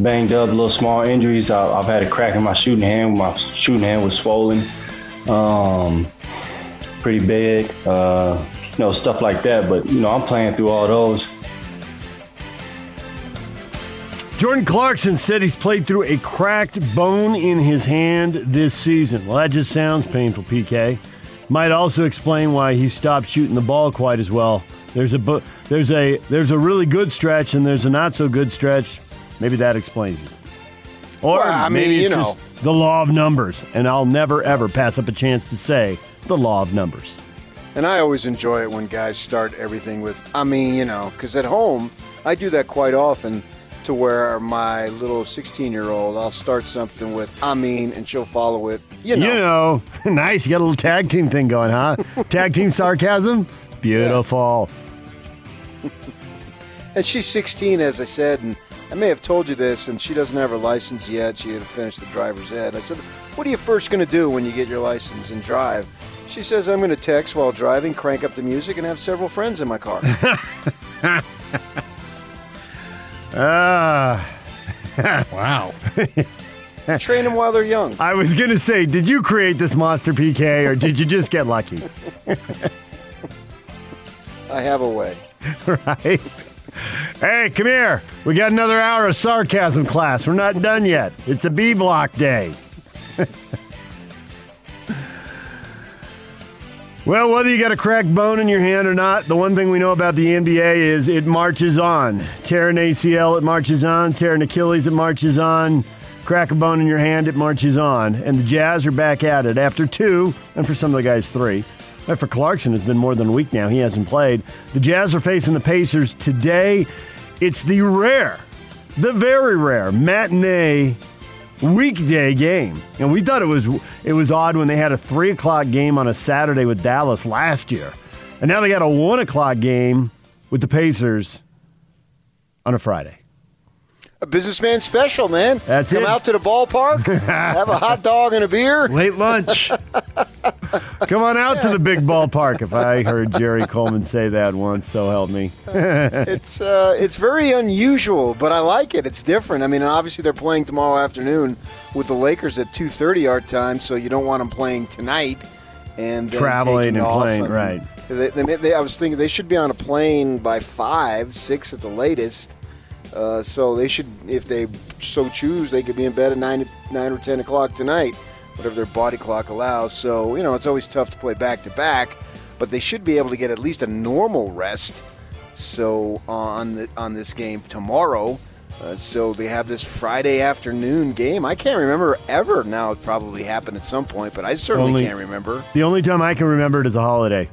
banged up, little small injuries. I, have had a crack in my shooting hand. My shooting hand was swollen, um, pretty big, uh, you know, stuff like that. But, you know, I'm playing through all those. Jordan Clarkson said he's played through a cracked bone in his hand this season. Well, that just sounds painful, PK. Might also explain why he stopped shooting the ball quite as well. There's a there's a there's a really good stretch and there's a not so good stretch. Maybe that explains it. Or well, I mean, maybe it's you know. just the law of numbers, and I'll never ever pass up a chance to say the law of numbers. And I always enjoy it when guys start everything with, I mean, you know, because at home, I do that quite often to where my little 16 year old, I'll start something with, I mean, and she'll follow it. You know. You know, nice. You got a little tag team thing going, huh? tag team sarcasm? Beautiful. And she's 16, as I said, and I may have told you this, and she doesn't have her license yet. She had to finish the driver's ed. I said, What are you first going to do when you get your license and drive? She says, I'm going to text while driving, crank up the music, and have several friends in my car. Ah. Wow. Train them while they're young. I was going to say, did you create this monster PK or did you just get lucky? I have a way. right? Hey, come here. We got another hour of sarcasm class. We're not done yet. It's a B block day. well, whether you got a cracked bone in your hand or not, the one thing we know about the NBA is it marches on. Tear an ACL, it marches on. Tear an Achilles, it marches on. Crack a bone in your hand, it marches on. And the Jazz are back at it after two, and for some of the guys, three. But for Clarkson, it's been more than a week now. He hasn't played. The Jazz are facing the Pacers today. It's the rare, the very rare matinee weekday game. And we thought it was it was odd when they had a three o'clock game on a Saturday with Dallas last year. And now they got a one o'clock game with the Pacers on a Friday. A businessman special, man. That's it. Come it. out to the ballpark, have a hot dog and a beer. Late lunch. Come on out to the big ballpark. If I heard Jerry Coleman say that once, so help me. It's uh, it's very unusual, but I like it. It's different. I mean, obviously they're playing tomorrow afternoon with the Lakers at two thirty our time, so you don't want them playing tonight and Traveling and off. playing, I mean, right. They, they, they- I was thinking they should be on a plane by five, six at the latest. Uh, so they should, if they so choose, they could be in bed at nine, nine or ten o'clock tonight, whatever their body clock allows. So you know, it's always tough to play back to back, but they should be able to get at least a normal rest. So on the, on this game tomorrow, uh, so they have this Friday afternoon game. I can't remember ever. Now it probably happened at some point, but I certainly Only- can't remember. The only time I can remember it is a holiday.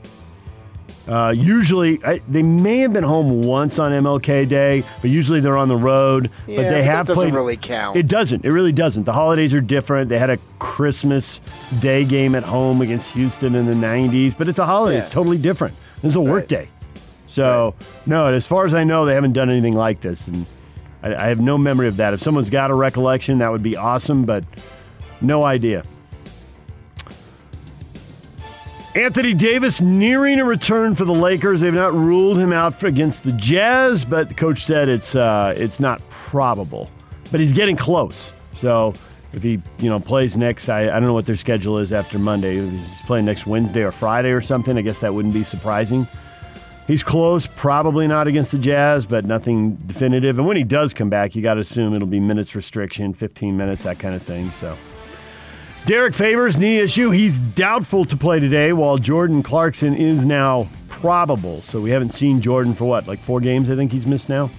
Uh, usually, I, they may have been home once on MLK Day, but usually they're on the road. Yeah, but they but have that doesn't played. really count. It doesn't. It really doesn't. The holidays are different. They had a Christmas Day game at home against Houston in the '90s, but it's a holiday. It's totally different. This is a work Right. day. So no, as far as I know, they haven't done anything like this, and I, I have no memory of that. If someone's got a recollection, that would be awesome, but no idea. Anthony Davis nearing a return for the Lakers. They've not ruled him out against the Jazz, but the coach said it's uh, it's not probable. But he's getting close. So if he you know plays next, I, I don't know what their schedule is after Monday. If He's playing next Wednesday or Friday or something. I guess that wouldn't be surprising. He's close, probably not against the Jazz, but nothing definitive. And when he does come back, you got to assume it'll be minutes restriction, 15 minutes, that kind of thing. So. Derrick Favors, knee issue. He's doubtful to play today, while Jordan Clarkson is now probable. So we haven't seen Jordan for what, like four games, I think he's missed now?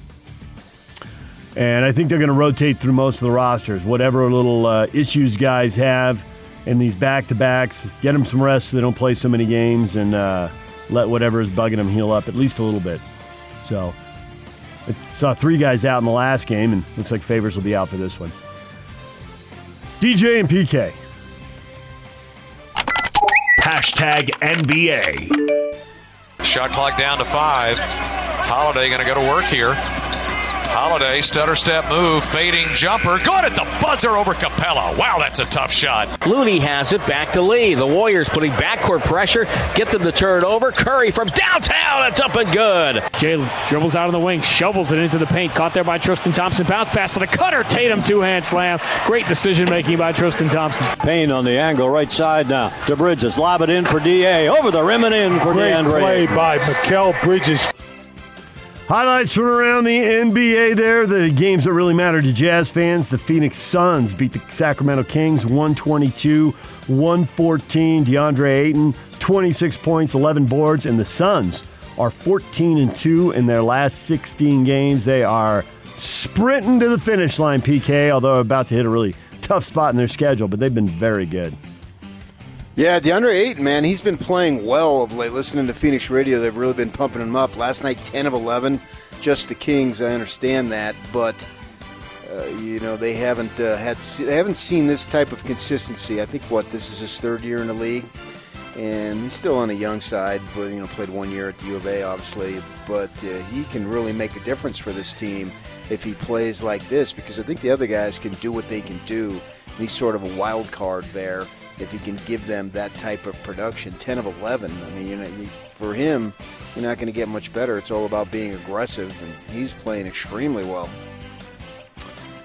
And I think they're going to rotate through most of the rosters. Whatever little uh, issues guys have in these back to backs, get them some rest so they don't play so many games and uh, let whatever is bugging them heal up at least a little bit. So I saw three guys out in the last game, and looks like Favors will be out for this one. DJ and PK. Hashtag NBA. Shot clock down to five. Holiday going to go to work here. Holiday, stutter step move, fading jumper. Good at the buzzer over Capela. Wow, that's a tough shot. Looney has it back to Lee. The Warriors putting backcourt pressure, get them to turn over. Curry from downtown, it's up and good. Jalen dribbles out of the wing, shovels it into the paint. Caught there by Tristan Thompson. Bounce pass for the cutter. Tatum two hand slam. Great decision making by Tristan Thompson. Payne on the angle, right side now to Bridges. Lob it in for DA. Over the rim and in for Great DeAndre. play by Mikal Bridges. Highlights from around the NBA there. The games that really matter to Jazz fans. The Phoenix Suns beat the Sacramento Kings 122 114. DeAndre Ayton, 26 points, 11 boards. And the Suns are 14 and 2 in their last 16 games. They are sprinting to the finish line, PK, although about to hit a really tough spot in their schedule, but they've been very good. Yeah, DeAndre Ayton, man, he's been playing well of late. Listening to Phoenix radio, they've really been pumping him up. Last night, 10 of 11, just the Kings. I understand that, but uh, you know they haven't uh, had they haven't seen this type of consistency. I think what this is his third year in the league, and he's still on the young side. But you know, played one year at the U of A, obviously. But uh, he can really make a difference for this team if he plays like this, because I think the other guys can do what they can do. And he's sort of a wild card there if he can give them that type of production. 10 of 11. I mean, you know, for him, you're not going to get much better. It's all about being aggressive, and he's playing extremely well.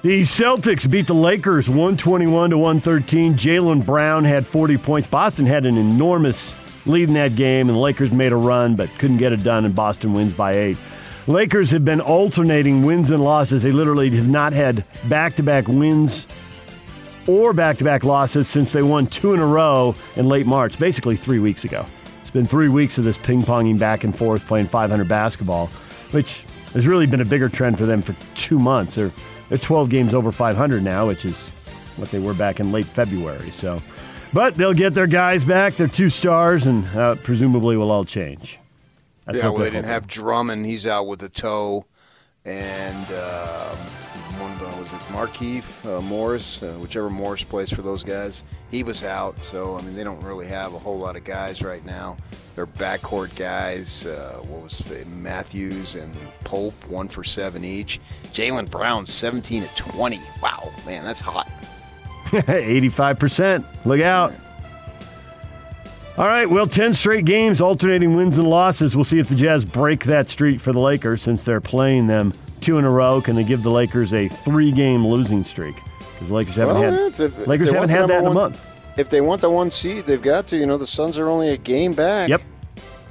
The Celtics beat the Lakers 121 to 113. Jaylen Brown had 40 points. Boston had an enormous lead in that game, and the Lakers made a run but couldn't get it done, and Boston wins by eight. Lakers have been alternating wins and losses. They literally have not had back to back wins or back to back losses since they won two in a row in late March, basically three weeks ago. It's been three weeks of this ping ponging back and forth playing 500 basketball, which has really been a bigger trend for them for two months. They're, they're 12 games over 500 now, which is what they were back in late February. So, But they'll get their guys back, their two stars, and uh, presumably will all change. That's yeah, well, they didn't have Drummond. He's out with a toe, and uh, one of the was it Markieff uh, Morris, uh, whichever Morris plays for those guys. He was out, so I mean they don't really have a whole lot of guys right now. They're backcourt guys. Uh, what was it? Matthews and Pope, one for seven each. Jaylen Brown, seventeen to twenty. Wow, man, that's hot. 85%. Look out. All right, well, 10 straight games, alternating wins and losses. We'll see if the Jazz break that streak for the Lakers since they're playing them two in a row. Can they give the Lakers a three game losing streak? Because the Lakers haven't Well, had, yeah, if- Lakers haven't had that in number a one- month. If they want the one seed, they've got to. You know, the Suns are only a game back. Yep.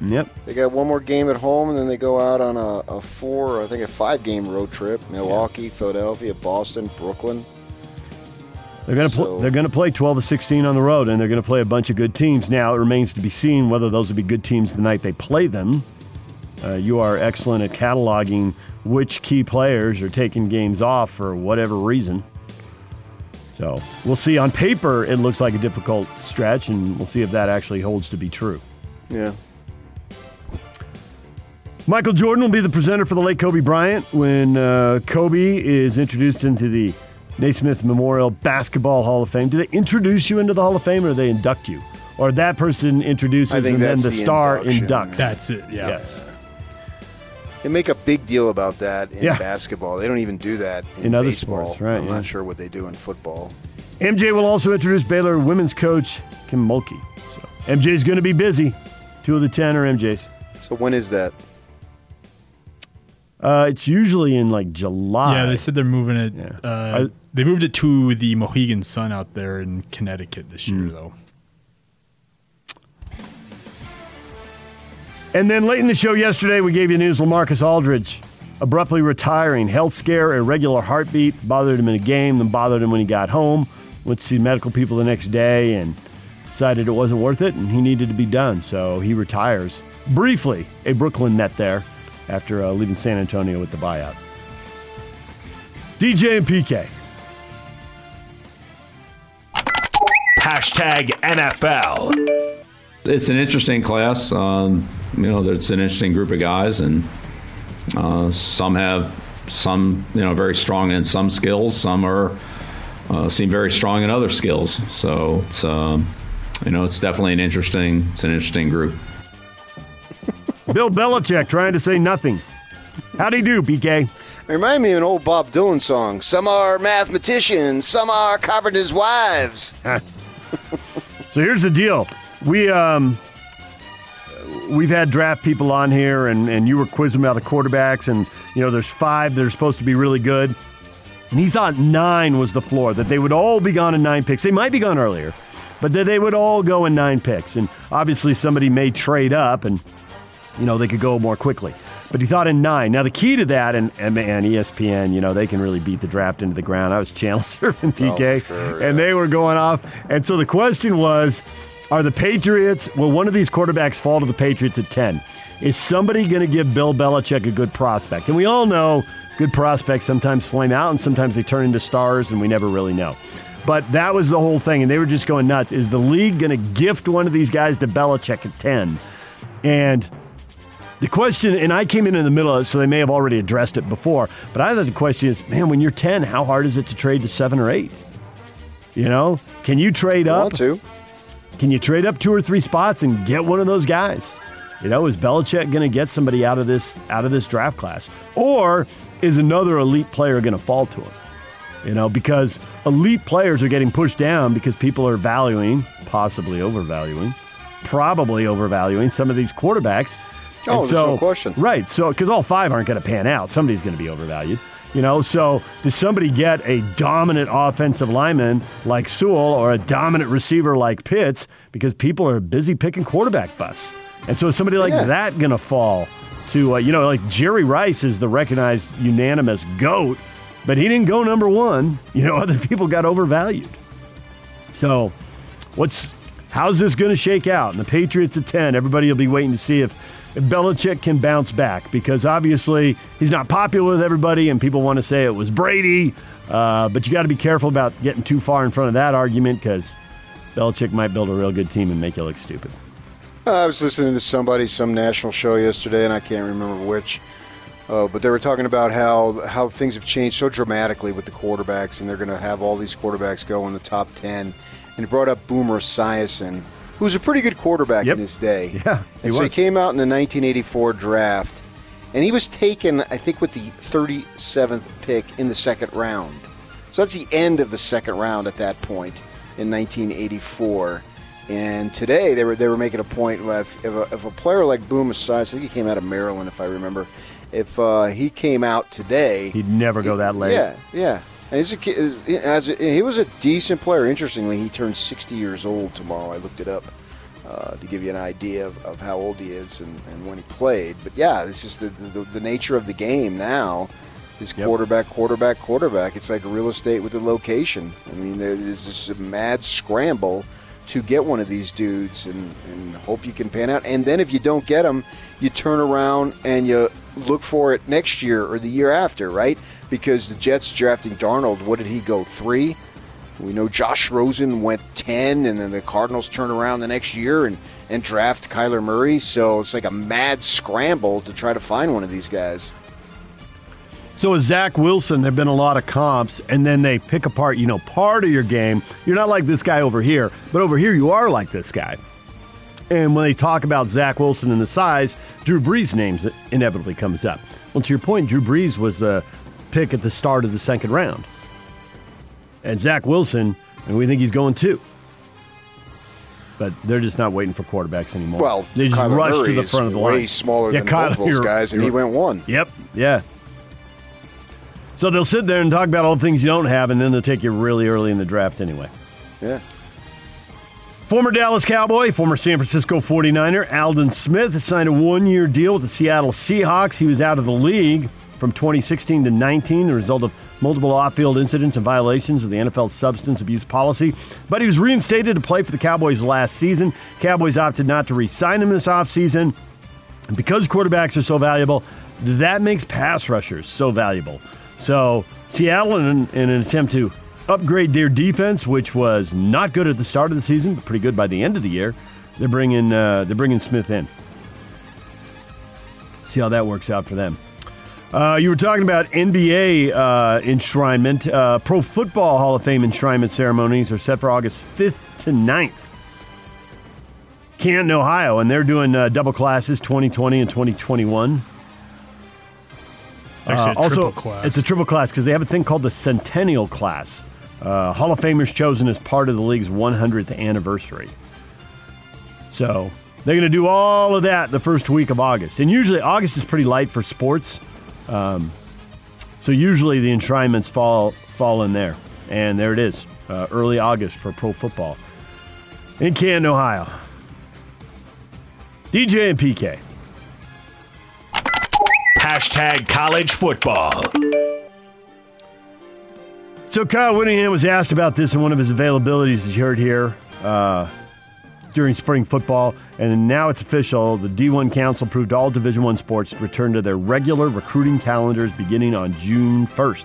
Yep. They got one more game at home, and then they go out on a, a four, I think a five game road trip. Milwaukee, Philadelphia, Boston, Brooklyn. They're going to pl- So- they're going to play 12 to 16 on the road, and they're going to play a bunch of good teams. Now it remains to be seen whether those will be good teams the night they play them. Uh, you are excellent at cataloging which key players are taking games off for whatever reason. So we'll see. On paper, it looks like a difficult stretch, and we'll see if that actually holds to be true. Yeah. Michael Jordan will be the presenter for the late Kobe Bryant when uh, Kobe is introduced into the Naismith Memorial Basketball Hall of Fame. Do they introduce you into the Hall of Fame or do they induct you? Or that person introduces and then the, the star induction. inducts? That's it. Yeah. Yes. They make a big deal about that in Yeah. basketball. They don't even do that in, In other baseball. sports, right, I'm yeah. not sure what they do in football. MJ will also introduce Baylor women's coach Kim Mulkey. So MJ's going to be busy. Two of the ten are MJ's. So when is that? Uh, it's usually in like July. Yeah, they said they're moving it. Yeah. Uh, I- they moved it to the Mohegan Sun out there in Connecticut this year, though. And then late in the show yesterday, we gave you news LaMarcus Aldridge abruptly retiring. Health scare, irregular heartbeat, bothered him in a game, then bothered him when he got home. Went to see medical people the next day and decided it wasn't worth it and he needed to be done. So he retires. Briefly, a Brooklyn net there after uh, leaving San Antonio with the buyout. DJ and PK. Hashtag NFL. It's an interesting class. Um, you know, it's an interesting group of guys, and uh, some have some, you know, very strong in some skills. Some are uh, seem very strong in other skills. So it's um, you know, it's definitely an interesting, it's an interesting group. Bill Belichick trying to say nothing. How do you do, BK? It reminded me of an old Bob Dylan song. Some are mathematicians, some are carpenters' wives. so here's the deal. We um we've had draft people on here and, and you were quizzing about the quarterbacks and you know there's five that are supposed to be really good. And he thought nine was the floor, that they would all be gone in nine picks. They might be gone earlier, but that they would all go in nine picks. And obviously somebody may trade up and you know they could go more quickly but he thought in nine. Now the key to that, and, and ESPN, you know, they can really beat the draft into the ground. I was channel surfing PK, oh, sure, yeah. and they were going off. And so the question was, are the Patriots? Will one of these quarterbacks fall to the Patriots at ten? Is somebody going to give Bill Belichick a good prospect? And we all know good prospects sometimes flame out, and sometimes they turn into stars, and we never really know. But that was the whole thing, and they were just going nuts. Is the league going to gift one of these guys to Belichick at ten? And the question, and I came in in the middle of it, so they may have already addressed it before, but I thought the question is, man, when you're 10, how hard is it to trade to seven or eight? You know, can you trade up? Want to. Can you trade up two or three spots and get one of those guys? You know, is Belichick going to get somebody out of this out of this draft class, or is another elite player going to fall to him? You know, because elite players are getting pushed down because people are valuing, possibly overvaluing, probably overvaluing some of these quarterbacks Oh, and so, no question. Right. So, because all five aren't going to pan out, somebody's going to be overvalued. You know, so does somebody get a dominant offensive lineman like Sewell or a dominant receiver like Pitts because people are busy picking quarterback busts? And so is somebody like yeah. that going to fall to, uh, you know, like Jerry Rice is the recognized unanimous GOAT, but he didn't go number one. You know, other people got overvalued. So what's, how's this going to shake out? And the Patriots at 10, everybody will be waiting to see if if Belichick can bounce back because obviously he's not popular with everybody and people want to say it was Brady. Uh, but you got to be careful about getting too far in front of that argument because Belichick might build a real good team and make you look stupid. Uh, I was listening to somebody, some national show yesterday, and I can't remember which. Uh, but they were talking about how how things have changed so dramatically with the quarterbacks, and they're going to have all these quarterbacks go in the top ten. And he brought up Boomer Esiason, who was a pretty good quarterback yep. in his day. Yeah, and so was. he came out in the 1984 draft, and he was taken, I think, with the 37th pick in the second round. So that's the end of the second round at that point in 1984. And today they were they were making a point if, if, a, if a player like Boom Esiason, I think he came out of Maryland if I remember, if uh, he came out today, he'd never go that late. Yeah, yeah. And he's a, as a, he was a decent player. Interestingly, he turned 60 years old tomorrow. I looked it up uh, to give you an idea of, of how old he is and, and, when he played. But yeah, this is the, the, the nature of the game now. Is yep. quarterback, quarterback, quarterback. It's like real estate with the location. I mean, there's this is a mad scramble to get one of these dudes and, and hope you can pan out. And then if you don't get them, you turn around and you look for it next year or the year after, right? Because the Jets drafting Darnold, what did he go? Three? We know Josh Rosen went 10, and then the Cardinals turn around the next year and, and draft Kyler Murray. So it's like a mad scramble to try to find one of these guys. So with Zach Wilson, there have been a lot of comps, and then they pick apart, you know, part of your game. You're not like this guy over here, but over here you are like this guy. And when they talk about Zach Wilson and the size, Drew Brees' name inevitably comes up. Well, to your point, Drew Brees was the pick at the start of the second round. And Zach Wilson, and we think he's going too. But they're just not waiting for quarterbacks anymore. Well, they just Kyler rush Murray to the front of the line. Way smaller yeah, than Kyler, both those guys, and he went one. Yep, yeah. So they'll sit there and talk about all the things you don't have, and then they'll take you really early in the draft anyway. Yeah. Former Dallas Cowboy, former San Francisco 49er, Aldon Smith signed a one year deal with the Seattle Seahawks. He was out of the league from 2016 to 19, the result of multiple off field incidents and violations of the NFL's substance abuse policy. But he was reinstated to play for the Cowboys last season. Cowboys opted not to re sign him this offseason. And because quarterbacks are so valuable, that makes pass rushers so valuable. So, Seattle, in, in an attempt to upgrade their defense, which was not good at the start of the season, but pretty good by the end of the year. They're bringing uh, they're bringing Smith in. See how that works out for them. Uh, you were talking about NBA uh, enshrinement. Uh, Pro Football Hall of Fame enshrinement ceremonies are set for August 5th to 9th. Canton, Ohio, and they're doing uh, double classes 2020 and 2021. Actually, a Uh, also, triple class. it's a triple class because they have a thing called the Centennial class. Uh, Hall of Famers chosen as part of the league's 100th anniversary. So they're going to do all of that the first week of August. And usually, August is pretty light for sports. Um, so usually the enshrinements fall fall in there. And there it is, uh, early August for pro football in Canton, Ohio. DJ and PK. Hashtag college football. So Kyle Whittingham was asked about this in one of his availabilities, as you heard here, uh, during spring football, and now it's official. The D1 Council approved all Division One sports to return to their regular recruiting calendars beginning on June 1st.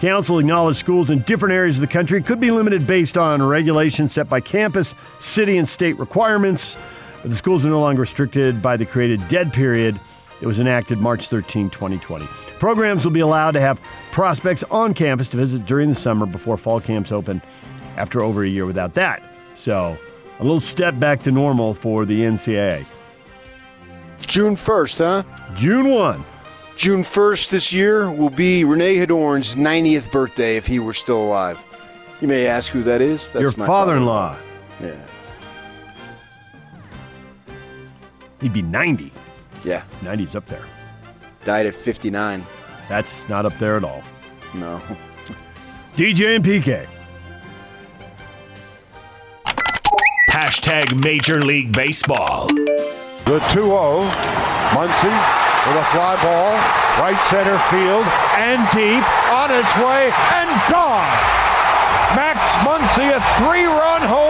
Council acknowledged schools in different areas of the country could be limited based on regulations set by campus, city, and state requirements, but the schools are no longer restricted by the created dead period that was enacted March 13, 2020. Programs will be allowed to have prospects on campus to visit during the summer before fall camps open after over a year without that. So, a little step back to normal for the NCAA. June 1st, huh? June 1. June 1st this year will be Rene Hedorn's 90th birthday if he were still alive. You may ask who that is. That's Your my father in law. Yeah. He'd be 90. Yeah. 90's up there. Died at 59. That's not up there at all. No. DJ and PK. Hashtag Major League Baseball. The 2 0. Muncy with a fly ball, right center field, and deep, on its way, and gone. Max Muncy, a three run home run.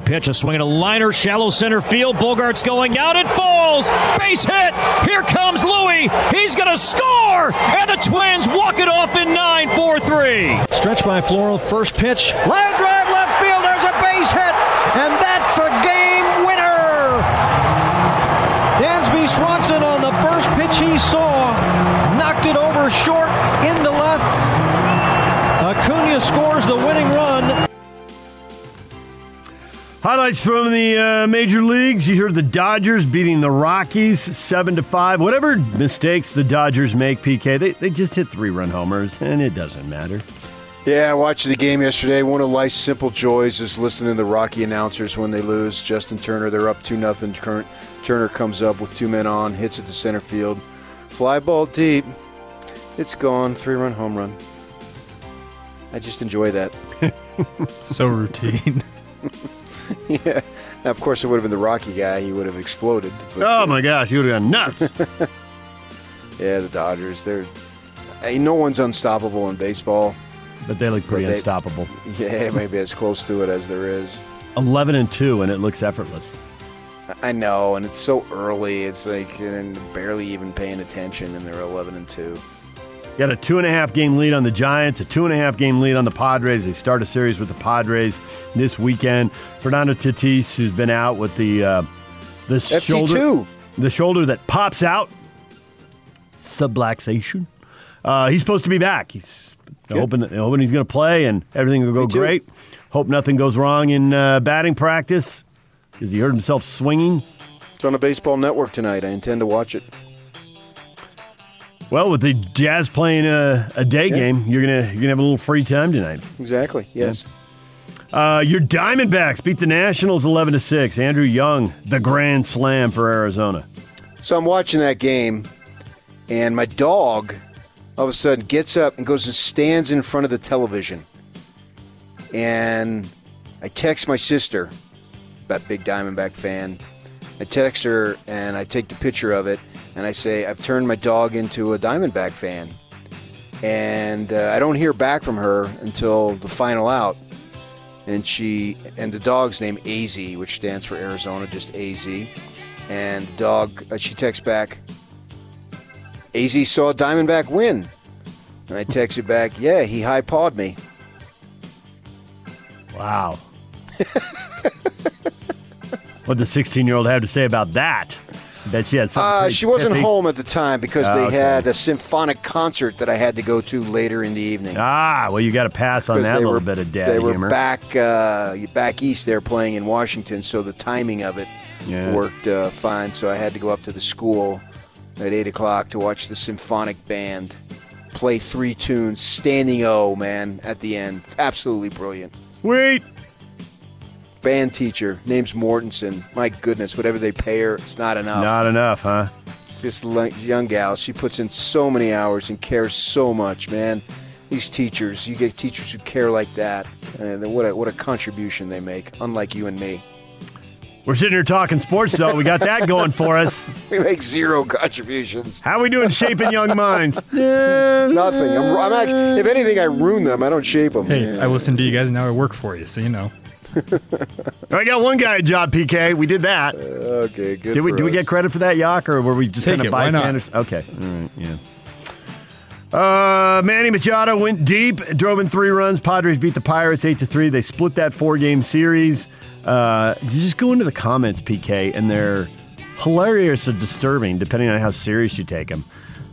And the 1 0 pitch, a swing and a liner, shallow center field. Bogaerts going out. It falls. Base hit. Here comes Louie. He's going to score. And the Twins walk it off in 9 4 3. Stretch by Floral, first pitch. Line drive left field. There's a base hit. And that's a game winner. Dansby Swanson on the first pitch he saw Highlights from the uh, major leagues. You heard the Dodgers beating the Rockies seven to five. Whatever mistakes the Dodgers make, PK, they, they just hit three run homers, and it doesn't matter. Yeah, I watched the game yesterday. One of life's simple joys is listening to the Rocky announcers when they lose. Justin Turner, they're up 2 nothing. Current Turner comes up with two men on, hits it to center field. Fly ball deep. It's gone. Three run home run. I just enjoy that. so routine. yeah. Now, of course, it would have been the Rocky guy. He would have exploded. but- Oh my uh, gosh, you would have gone nuts. yeah, the Dodgers. They're hey, no one's unstoppable in baseball. but they look pretty they- unstoppable. Yeah, maybe as close to it as there is. 11 and 2, and it looks effortless. I know, and it's so early. It's like and barely even paying attention, and they're 11 and two. Got a two and a half game lead on the Giants, a two and a half game lead on the Padres. They start a series with the Padres this weekend. Fernando Tatis, who's been out with the uh, the FT2. shoulder, the shoulder that pops out, subluxation. Uh, he's supposed to be back. He's hoping, hoping he's going to play and everything will go Me too. great. Hope nothing goes wrong in uh, batting practice because he hurt himself swinging. It's on a baseball network tonight. I intend to watch it. Well, with the Jazz playing a, a day Yeah. game, you're gonna you're gonna have a little free time tonight. Exactly. Yes. Uh, your Diamondbacks beat the Nationals 11 to 6. Andrew Young, the grand slam for Arizona. So I'm watching that game, and my dog all of a sudden gets up and goes and stands in front of the television. And I text my sister, that big Diamondback fan. I text her and I take the picture of it, and I say, I've turned my dog into a Diamondback fan. And uh, I don't hear back from her until the final out. And she and the dog's name AZ, which stands for Arizona, just AZ. And the dog, uh, she texts back, AZ saw Diamondback win. And I texted back, yeah, he high pawed me. Wow. what the 16 year old have to say about that? Bet she had something. Uh, she wasn't pithy. home at the time because Ah, they okay. had a symphonic concert that I had to go to later in the evening. Ah, well, you got to pass on that little were- bit of dad They were humor. back uh, back east there playing in Washington, so the timing of it Yeah. worked uh, fine. So I had to go up to the school at 8 o'clock to watch the symphonic band play three tunes, standing O, man, at the end. Absolutely brilliant. Sweet. Band teacher, name's Mortensen. My goodness, whatever they pay her, it's not enough. Not enough, huh? this young gal, she puts in so many hours and cares so much, man. These teachers, you get teachers who care like that, and what a, what a contribution they make, unlike you and me. We're sitting here talking sports, though. We got that going for us. We make zero contributions. How are we doing shaping young minds? Nothing. I'm, I'm actually, if anything, I ruin them. I don't shape them. Hey, I listen to you guys and now. I work for you, so you know. I got one guy a job, PK. We did that. Okay, good. Did we, for did we get credit for that, Yak, or were we just Take kind of it, why not? bystanders? Okay. All right, yeah. Uh, Manny Machado went deep, drove in three runs. Padres beat the Pirates eight to three. They split that four game series. Uh, you just go into the comments, PK, and they're hilarious or disturbing, depending on how serious you take them.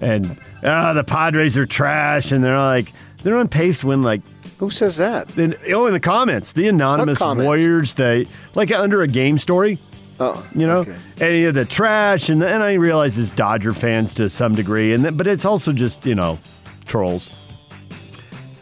And ah, the Padres are trash, and they're like they're on pace to win like Who says that? then oh, in the comments, the anonymous comments? warriors, they like under a game story. Oh, You know, okay. you know, the trash, and and I realize it's Dodger fans to some degree, and but it's also just you know trolls.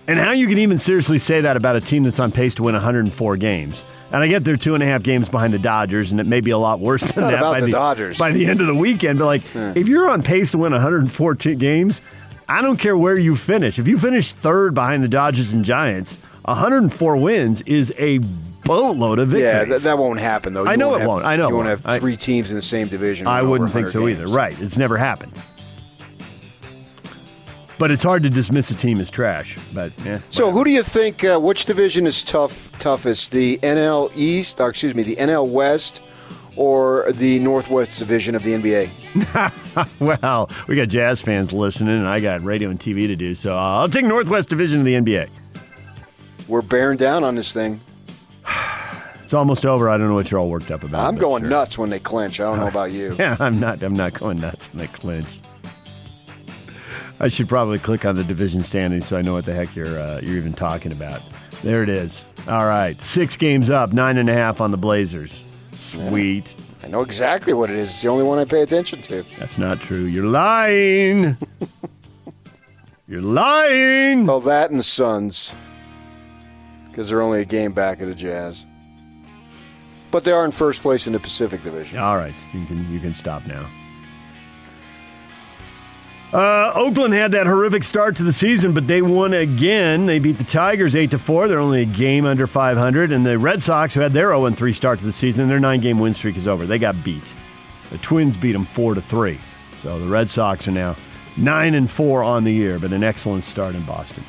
And how you can even seriously say that about a team that's on pace to win 104 games? And I get they're two and a half games behind the Dodgers, and it may be a lot worse than not that about by the Dodgers. by the end of the weekend. But like, if you're on pace to win 114 games, I don't care where you finish. If you finish third behind the Dodgers and Giants, 104 wins is a boatload of victories. Yeah, that, that won't happen though. I You know won't it have- won't. I know you won't have I- three teams in the same division. I wouldn't think 100 so either. Right. It's never happened. But it's hard to dismiss a team as trash. But yeah. So, who do you think? Uh, which division is tough? Toughest, the NL East, or excuse me, the NL West, or the Northwest Division of the NBA? well, we got Jazz fans listening, and I got radio and TV to do. So I'll take Northwest Division of the NBA. We're bearing down on this thing. It's almost over. I don't know what you're all worked up about. I'm going sure. nuts when they clinch. I don't know about you. Yeah, I'm not. I'm not going nuts when they clinch. I should probably click on the division standings so I know what the heck you're uh, you're even talking about. There it is. All right, six games up, nine and a half on the Blazers. Sweet. I know exactly what it is. It's the only one I pay attention to. That's not true. You're lying. you're lying. Well, that and the Suns, because they're only a game back of the Jazz. But they are in first place in the Pacific Division. All right, you can you can stop now. Uh, Oakland had that horrific start to the season, but they won again. They beat the Tigers eight to four. They're only a game under 500, and the Red Sox, who had their 0 3 start to the season, their nine-game win streak is over. They got beat. The Twins beat them four to three. So the Red Sox are now nine and four on the year, but an excellent start in Boston.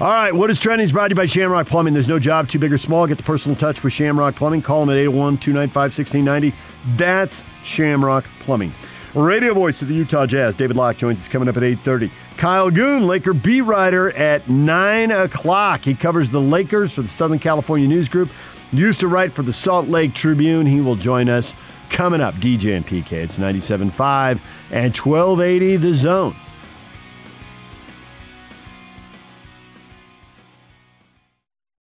All right, what is trending is brought to you by Shamrock Plumbing. There's no job too big or small. Get the personal touch with Shamrock Plumbing. Call them at 801 295 1690. That's Shamrock Plumbing. Radio voice of the Utah Jazz. David Locke joins us coming up at 8.30. Kyle Goon, Laker B writer at 9 o'clock. He covers the Lakers for the Southern California News Group. Used to write for the Salt Lake Tribune. He will join us coming up. DJ and PK. It's 97.5 and 1280 The Zone.